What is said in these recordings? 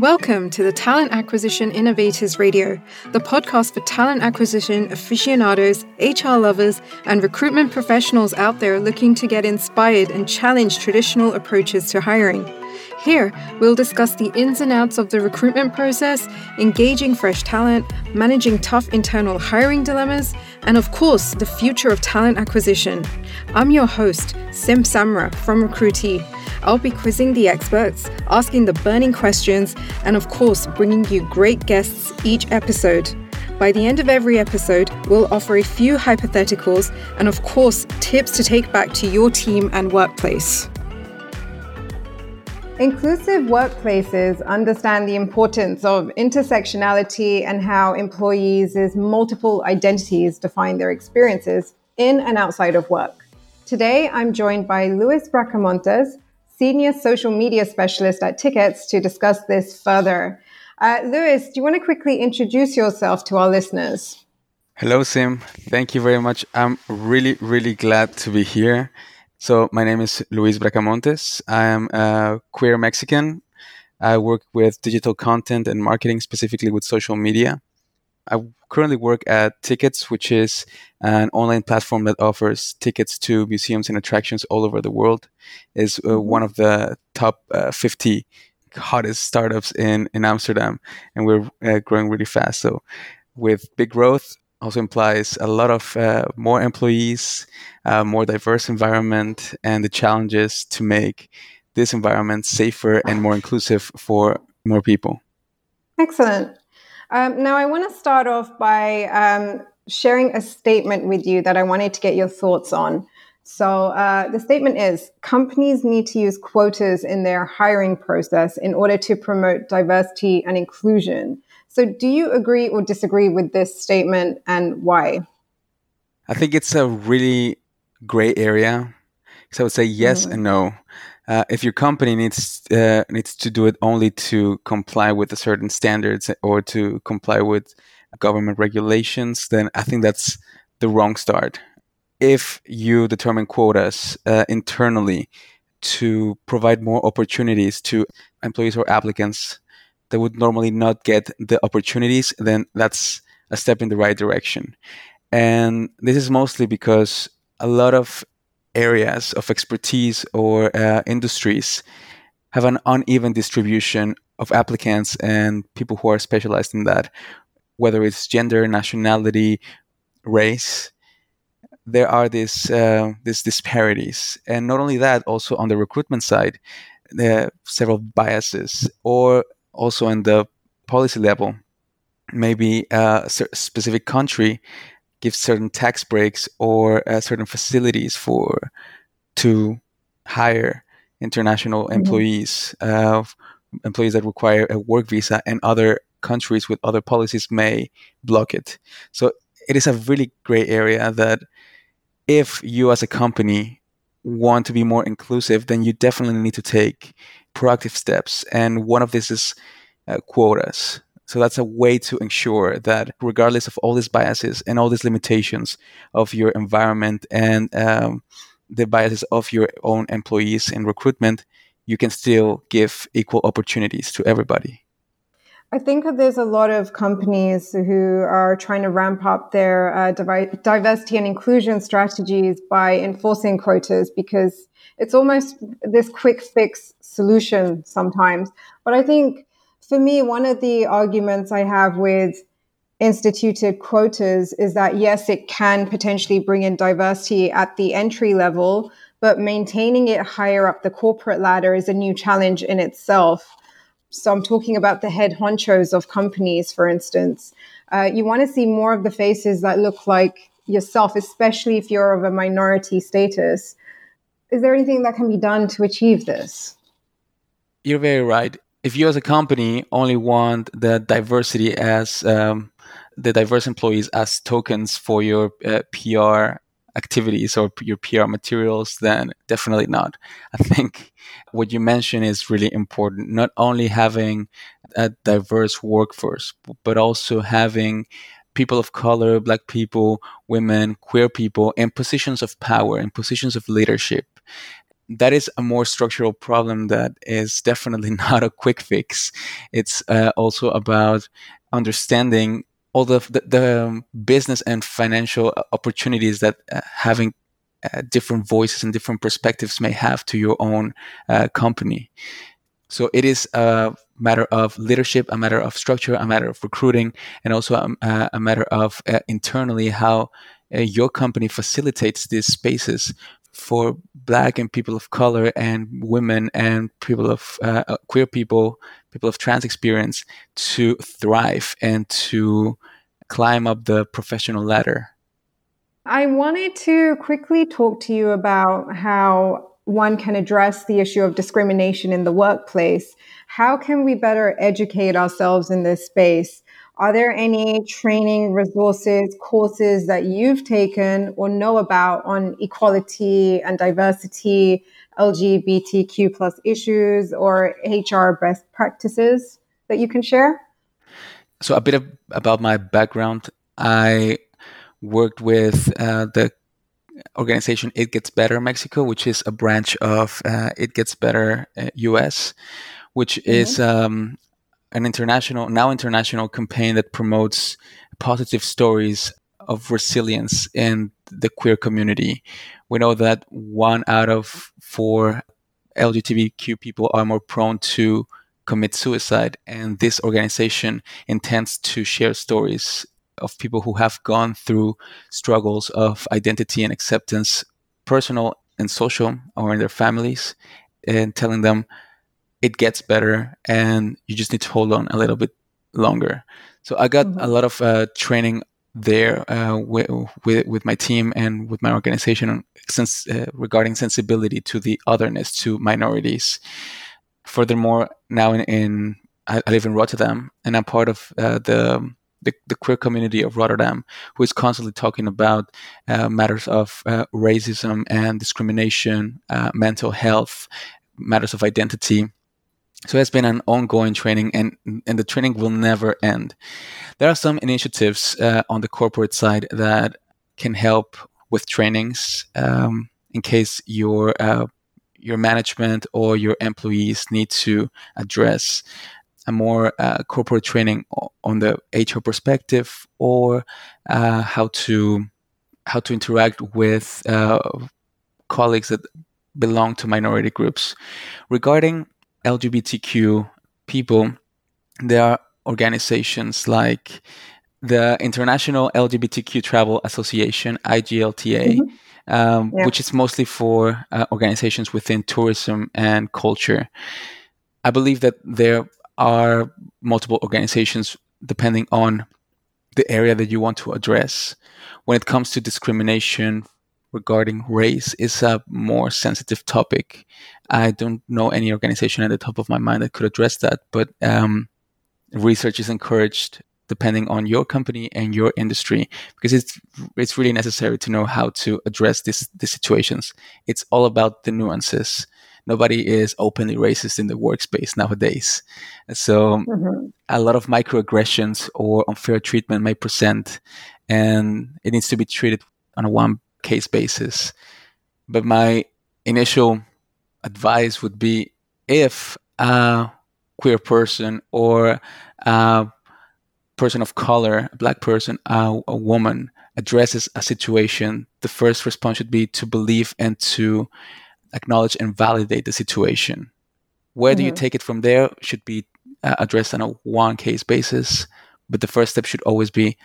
Welcome to the Talent Acquisition Innovators Radio, the podcast for talent acquisition aficionados, HR lovers, and recruitment professionals out there looking to get inspired and challenge traditional approaches to hiring. Here, we'll discuss the ins and outs of the recruitment process, engaging fresh talent, managing tough internal hiring dilemmas, and of course, the future of talent acquisition. I'm your host, Sim Samra from Recruitee. I'll be quizzing the experts, asking the burning questions, and of course, bringing you great guests each episode. By the end of every episode, we'll offer a few hypotheticals and, of course, tips to take back to your team and workplace. Inclusive workplaces understand the importance of intersectionality and how employees' multiple identities define their experiences in and outside of work. Today, I'm joined by Luis Bracamontes, Senior Social Media Specialist at Tiqets, to discuss this further. Uh, Luis, do you want to quickly introduce yourself to our listeners? Hello, Sim. Thank you very much. I'm really, really glad to be here. So, my name is Luis Bracamontes. I am a queer Mexican. I work with digital content and marketing, specifically with social media. I currently work at Tiqets, which is an online platform that offers tickets to museums and attractions all over the world. is uh, mm-hmm. one of the top uh, 50 hottest startups in in Amsterdam, and we're uh, growing really fast. So, with big growth, also implies a lot of uh, more employees, more diverse environment, and the challenges to make this environment safer and more inclusive for more people. Excellent. Um, now, I want to start off by um, sharing a statement with you that I wanted to get your thoughts on. So, uh, the statement is companies need to use quotas in their hiring process in order to promote diversity and inclusion. So, do you agree or disagree with this statement and why? I think it's a really gray area. So, I would say yes mm-hmm. and no. Uh, if your company needs uh, needs to do it only to comply with certain standards or to comply with government regulations, then I think that's the wrong start. If you determine quotas uh, internally to provide more opportunities to employees or applicants that would normally not get the opportunities, then that's a step in the right direction. And this is mostly because a lot of areas of expertise or uh, industries have an uneven distribution of applicants and people who are specialized in that, whether it's gender, nationality, race. There are these uh, these disparities, and not only that, also on the recruitment side, there are several biases, or also in the policy level, maybe a specific country gives certain tax breaks or uh, certain facilities for to hire international mm-hmm. employees, uh, employees that require a work visa, and other countries with other policies may block it. So it is a really gray area that if you as a company want to be more inclusive, then you definitely need to take proactive steps. And one of these is uh, quotas. So that's a way to ensure that, regardless of all these biases and all these limitations of your environment and um, the biases of your own employees in recruitment, you can still give equal opportunities to everybody. I think there's a lot of companies who are trying to ramp up their uh, diversity and inclusion strategies by enforcing quotas because it's almost this quick fix solution sometimes. But I think for me, one of the arguments I have with instituted quotas is that yes, it can potentially bring in diversity at the entry level, but maintaining it higher up the corporate ladder is a new challenge in itself. So I'm talking about the head honchos of companies, for instance. Uh, you want to see more of the faces that look like yourself, especially if you're of a minority status. Is there anything that can be done to achieve this? You're very right if you as a company only want the diversity as um, the diverse employees as tokens for your uh, PR activities or your PR materials, then definitely not. I think what you mentioned is really important. Not only having a diverse workforce, but also having people of color, black people, women, queer people in positions of power, in positions of leadership that is a more structural problem that is definitely not a quick fix. It's uh, also about understanding all the, the, the business and financial opportunities that uh, having uh, different voices and different perspectives may have to your own uh, company. So it is a matter of leadership, a matter of structure, a matter of recruiting, and also a, uh, a matter of uh, internally how uh, your company facilitates these spaces for black and people of color and women and people of uh, uh, queer people people of trans experience to thrive and to climb up the professional ladder. I wanted to quickly talk to you about how one can address the issue of discrimination in the workplace. How can we better educate ourselves in this space are there any training resources, courses that you've taken or know about on equality and diversity, LGBTQ plus issues, or HR best practices that you can share? So, a bit of, about my background. I worked with uh, the organization It Gets Better Mexico, which is a branch of uh, It Gets Better uh, US, which mm-hmm. is um, an international, now international campaign that promotes positive stories of resilience in the queer community. We know that one out of four LGBTQ people are more prone to commit suicide, and this organization intends to share stories of people who have gone through struggles of identity and acceptance, personal and social, or in their families, and telling them it gets better and you just need to hold on a little bit longer. So I got mm-hmm. a lot of uh, training there uh, with, with, with my team and with my organization since uh, regarding sensibility to the otherness to minorities. Furthermore, now in, in I, live in Rotterdam and I'm part of uh, the, the, the queer community of Rotterdam, who is constantly talking about uh, matters of uh, racism and discrimination, mental health, matters of identity so it's been an ongoing training, and and the training will never end. There are some initiatives uh, on the corporate side that can help with trainings um, in case your uh, your management or your employees need to address a more uh, corporate training on the HR perspective or uh, how to how to interact with uh, colleagues that belong to minority groups. Regarding LGBTQ people, there are organizations like the International LGBTQ Travel Association, IGLTA, mm-hmm. um, yeah. which is mostly for uh, organizations within tourism and culture. I believe that there are multiple organizations depending on the area that you want to address. When it comes to discrimination regarding race is a more sensitive topic. I don't know any organization at the top of my mind that could address that, but um, research is encouraged depending on your company and your industry because it's it's really necessary to know how to address this these situations. It's all about the nuances. Nobody is openly racist in the workspace nowadays. So mm-hmm. a lot of microaggressions or unfair treatment may present and it needs to be treated on a one case basis. But my initial advice would be if a queer person or a person of color, a black person, a, a woman addresses a situation, the first response should be to believe and to acknowledge and validate the situation. Where mm-hmm. do you take it from there should be uh, addressed on a one case basis. But the first step should always be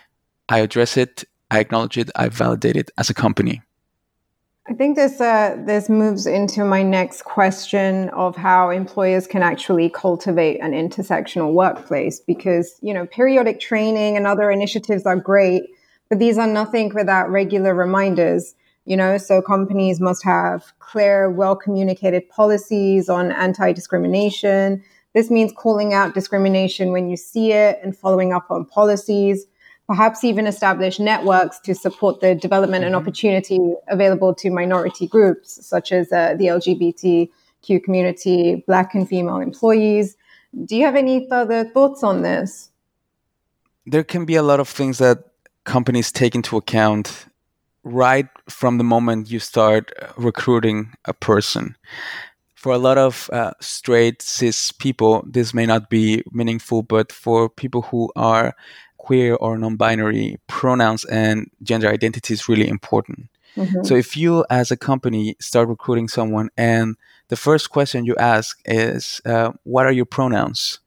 I address it, I acknowledge it, I validate it as a company. I think this uh, this moves into my next question of how employers can actually cultivate an intersectional workplace because you know periodic training and other initiatives are great, but these are nothing without regular reminders. You know, so companies must have clear, well communicated policies on anti discrimination. This means calling out discrimination when you see it and following up on policies perhaps even establish networks to support the development mm-hmm. and opportunity available to minority groups, such as uh, the LGBTQ community, Black and female employees. Do you have any further thoughts on this? There can be a lot of things that companies take into account right from the moment you start recruiting a person. For a lot of uh, straight cis people, this may not be meaningful, but for people who are queer or non binary, pronouns and gender identity is really important. Mm-hmm. So if you, as a company, start recruiting someone and the first question you ask is, uh, "What are your pronouns?"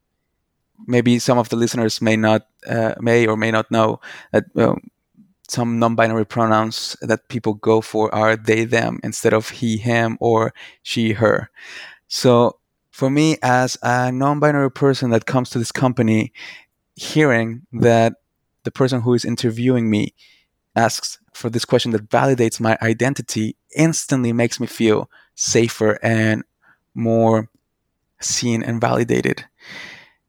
Maybe some of the listeners may not, uh, may or may not know that uh, some non-binary pronouns that people go for are they, them instead of he, him, or she, her. So for me, as a non-binary person that comes to this company, hearing that the person who is interviewing me asks for this question that validates my identity instantly makes me feel safer and more seen and validated.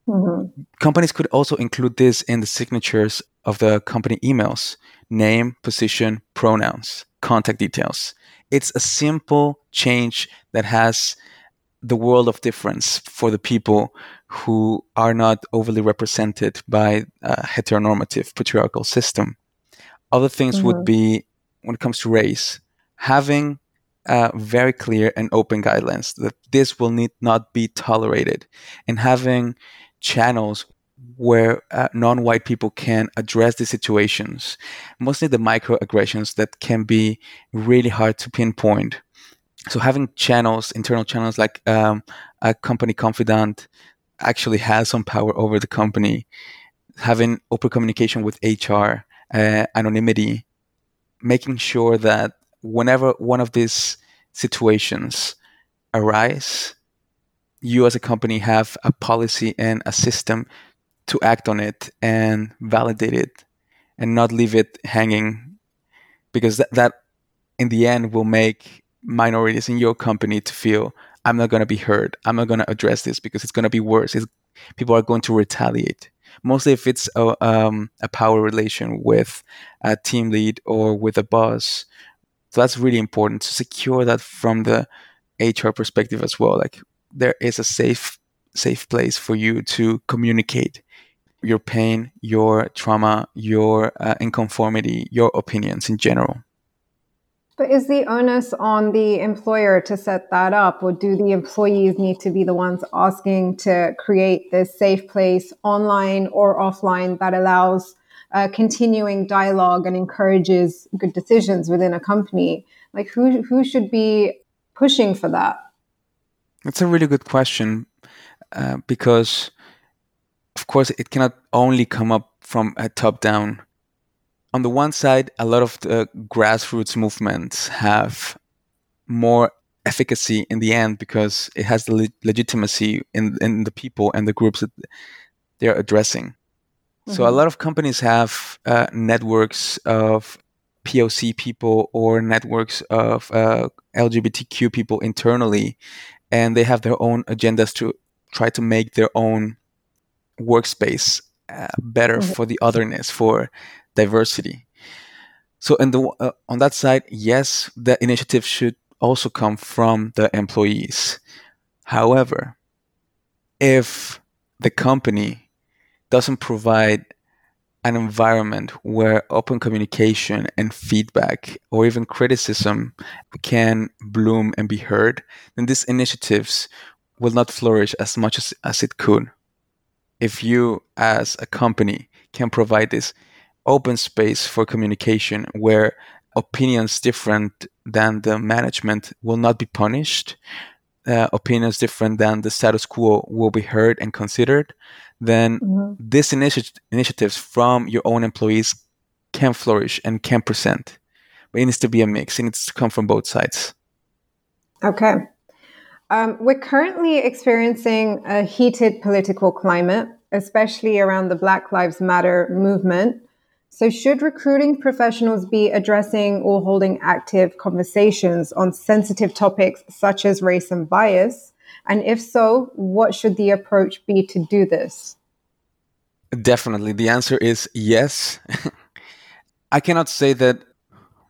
Mm-hmm. Companies could also include this in the signatures of the company emails name, position, pronouns, contact details. It's a simple change that has the world of difference for the people who are not overly represented by a heteronormative patriarchal system. Other things mm-hmm. would be when it comes to race, having uh, very clear and open guidelines that this will need not be tolerated, and having channels where uh, non-white people can address the situations, mostly the microaggressions that can be really hard to pinpoint. So having channels, internal channels like um, a company confidant, actually has some power over the company. Having open communication with HR, uh, anonymity, making sure that whenever one of these situations arise, you as a company have a policy and a system to act on it and validate it and not leave it hanging because that, that in the end will make minorities in your company to feel i'm not going to be heard i'm not going to address this because it's going to be worse. It's, people are going to retaliate. Mostly if it's a, um, a power relation with a team lead or with a boss so that's really important to secure that from the hr perspective as well. Like there is a safe safe place for you to communicate your pain, your trauma, your uh, inconformity, your opinions in general. But is the onus on the employer to set that up, or do the employees need to be the ones asking to create this safe place online or offline that allows uh, continuing dialogue and encourages good decisions within a company? Like, who who should be pushing for that? That's a really good question uh, because of course, it cannot only come up from a top down. On the one side, a lot of the grassroots movements have more efficacy in the end because it has the le- legitimacy in, in the people and the groups that they're addressing. Mm-hmm. So a mm-hmm. lot of companies have uh, networks of POC people or networks of uh, LGBTQ people internally, and they have their own agendas to try to make their own workspace uh, better mm-hmm. for the otherness, for diversity. So, in the uh, on that side, yes, the initiative should also come from the employees. However, if the company doesn't provide an environment where open communication and feedback or even criticism can bloom and be heard, then these initiatives will not flourish as much as, as it could if you as a company can provide this open space for communication where opinions different than the management will not be punished uh, opinions different than the status quo will be heard and considered then mm-hmm. these initi- initiatives from your own employees can flourish and can present but it needs to be a mix it needs to come from both sides okay um, we're currently experiencing a heated political climate, especially around the Black Lives Matter movement. So, should recruiting professionals be addressing or holding active conversations on sensitive topics such as race and bias? And if so, what should the approach be to do this? Definitely. The answer is yes. I cannot say that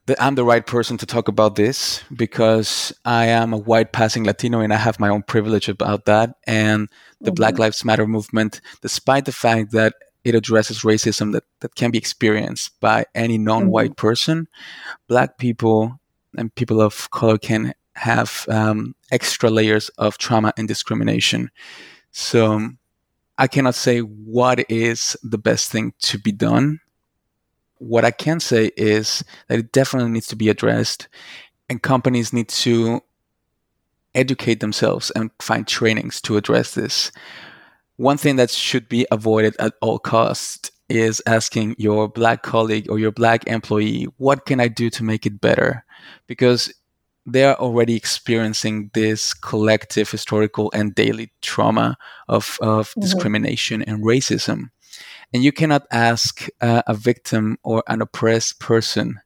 that I'm the right person to talk about this because I am a white passing Latino and I have my own privilege about that. And the mm-hmm. Black Lives Matter movement, despite the fact that it addresses racism that that can be experienced by any non-white mm-hmm. person, black people and people of color can have um, extra layers of trauma and discrimination. So I cannot say what is the best thing to be done. What I can say is that it definitely needs to be addressed, and companies need to educate themselves and find trainings to address this. One thing that should be avoided at all costs is asking your black colleague or your black employee, what can I do to make it better? Because they are already experiencing this collective historical and daily trauma of, of mm-hmm. discrimination and racism. And you cannot ask uh, a victim or an oppressed person,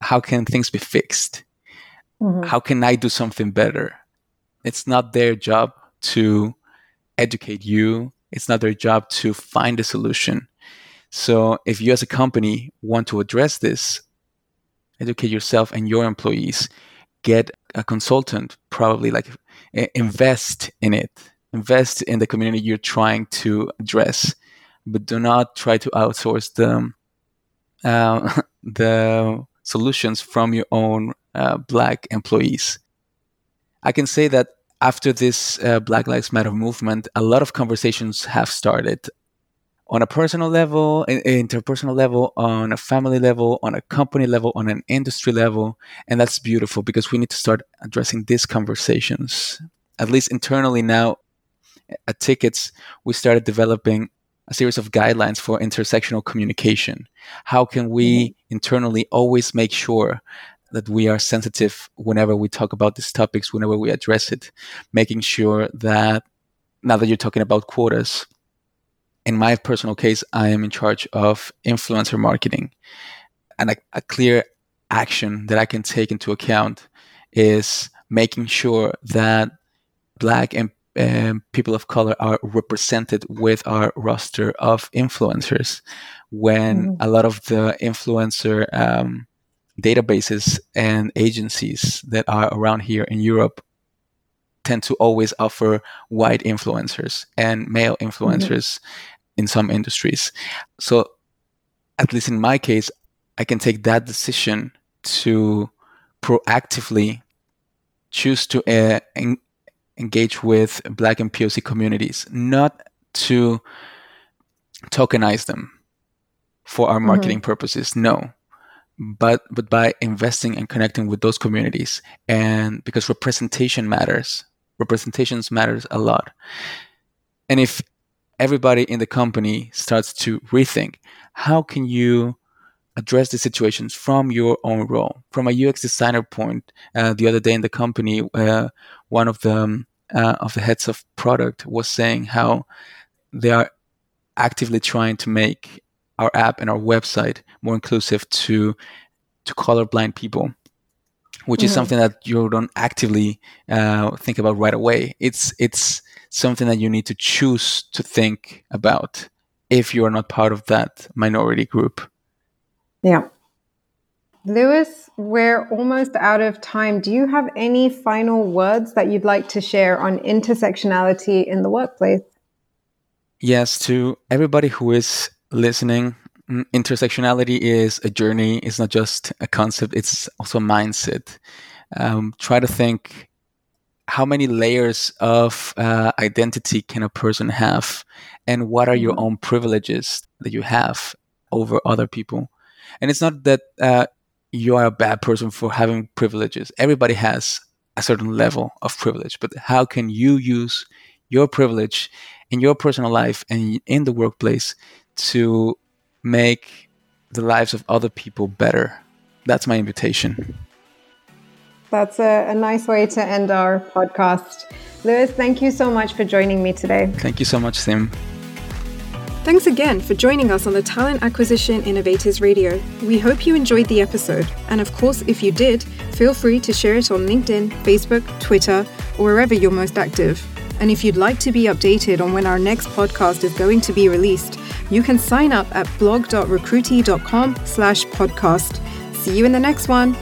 how can things be fixed? Mm-hmm. How can I do something better? It's not their job to educate you. It's not their job to find a solution. So if you as a company want to address this, educate yourself and your employees, get a consultant, probably like invest in it, invest in the community you're trying to address, but do not try to outsource the uh, the solutions from your own uh, black employees. I can say that after this uh, Black Lives Matter movement, a lot of conversations have started on a personal level, interpersonal level, on a family level, on a company level, on an industry level. And that's beautiful because we need to start addressing these conversations. At least internally now at Tiqets, we started developing a series of guidelines for intersectional communication. How can we mm-hmm. internally always make sure that we are sensitive whenever we talk about these topics, whenever we address it, making sure that now that you're talking about quotas, in my personal case, I am in charge of influencer marketing. And a, a clear action that I can take into account is making sure that Black and um, people of color are represented with our roster of influencers. When mm. a lot of the influencer um, databases and agencies that are around here in Europe tend to always offer white influencers and male mm-hmm. influencers. In some industries. So, at least in my case, I can take that decision to proactively choose to uh, en- engage with Black and POC communities, not to tokenize them for our mm-hmm. marketing mm-hmm. purposes. No, but but by investing and connecting with those communities and because representation matters representations matters a lot and if everybody in the company starts to rethink. How can you address the situations from your own role? From a ux designer point uh, the other day in the company uh, one of the um, uh, of the heads of product was saying how they are actively trying to make our app and our website more inclusive to to colorblind people which mm-hmm. is something that you don't actively uh, think about right away. It's it's something that you need to choose to think about if you are not part of that minority group yeah Luis, we're almost out of time. Do you have any final words that you'd like to share on intersectionality in the workplace? Yes, to everybody who is listening, mm, intersectionality is a journey. It's not just a concept, it's also a mindset. Um, try to think how many layers of uh, identity can a person have, and what are your mm-hmm. own privileges that you have over other people. And it's not that uh, you are a bad person for having privileges. Everybody has a certain level of privilege, but how can you use your privilege in your personal life and in the workplace to make the lives of other people better. That's my invitation. That's a, a, nice way to end our podcast. Luis, thank you so much for joining me today. Thank you so much, Sim. Thanks again for joining us on the Talent Acquisition Innovators Radio. We hope you enjoyed the episode. And of course, if you did, feel free to share it on LinkedIn, Facebook, Twitter, or wherever you're most active. And if you'd like to be updated on when our next podcast is going to be released, you can sign up at blog.recruitee.com slash podcast. See you in the next one.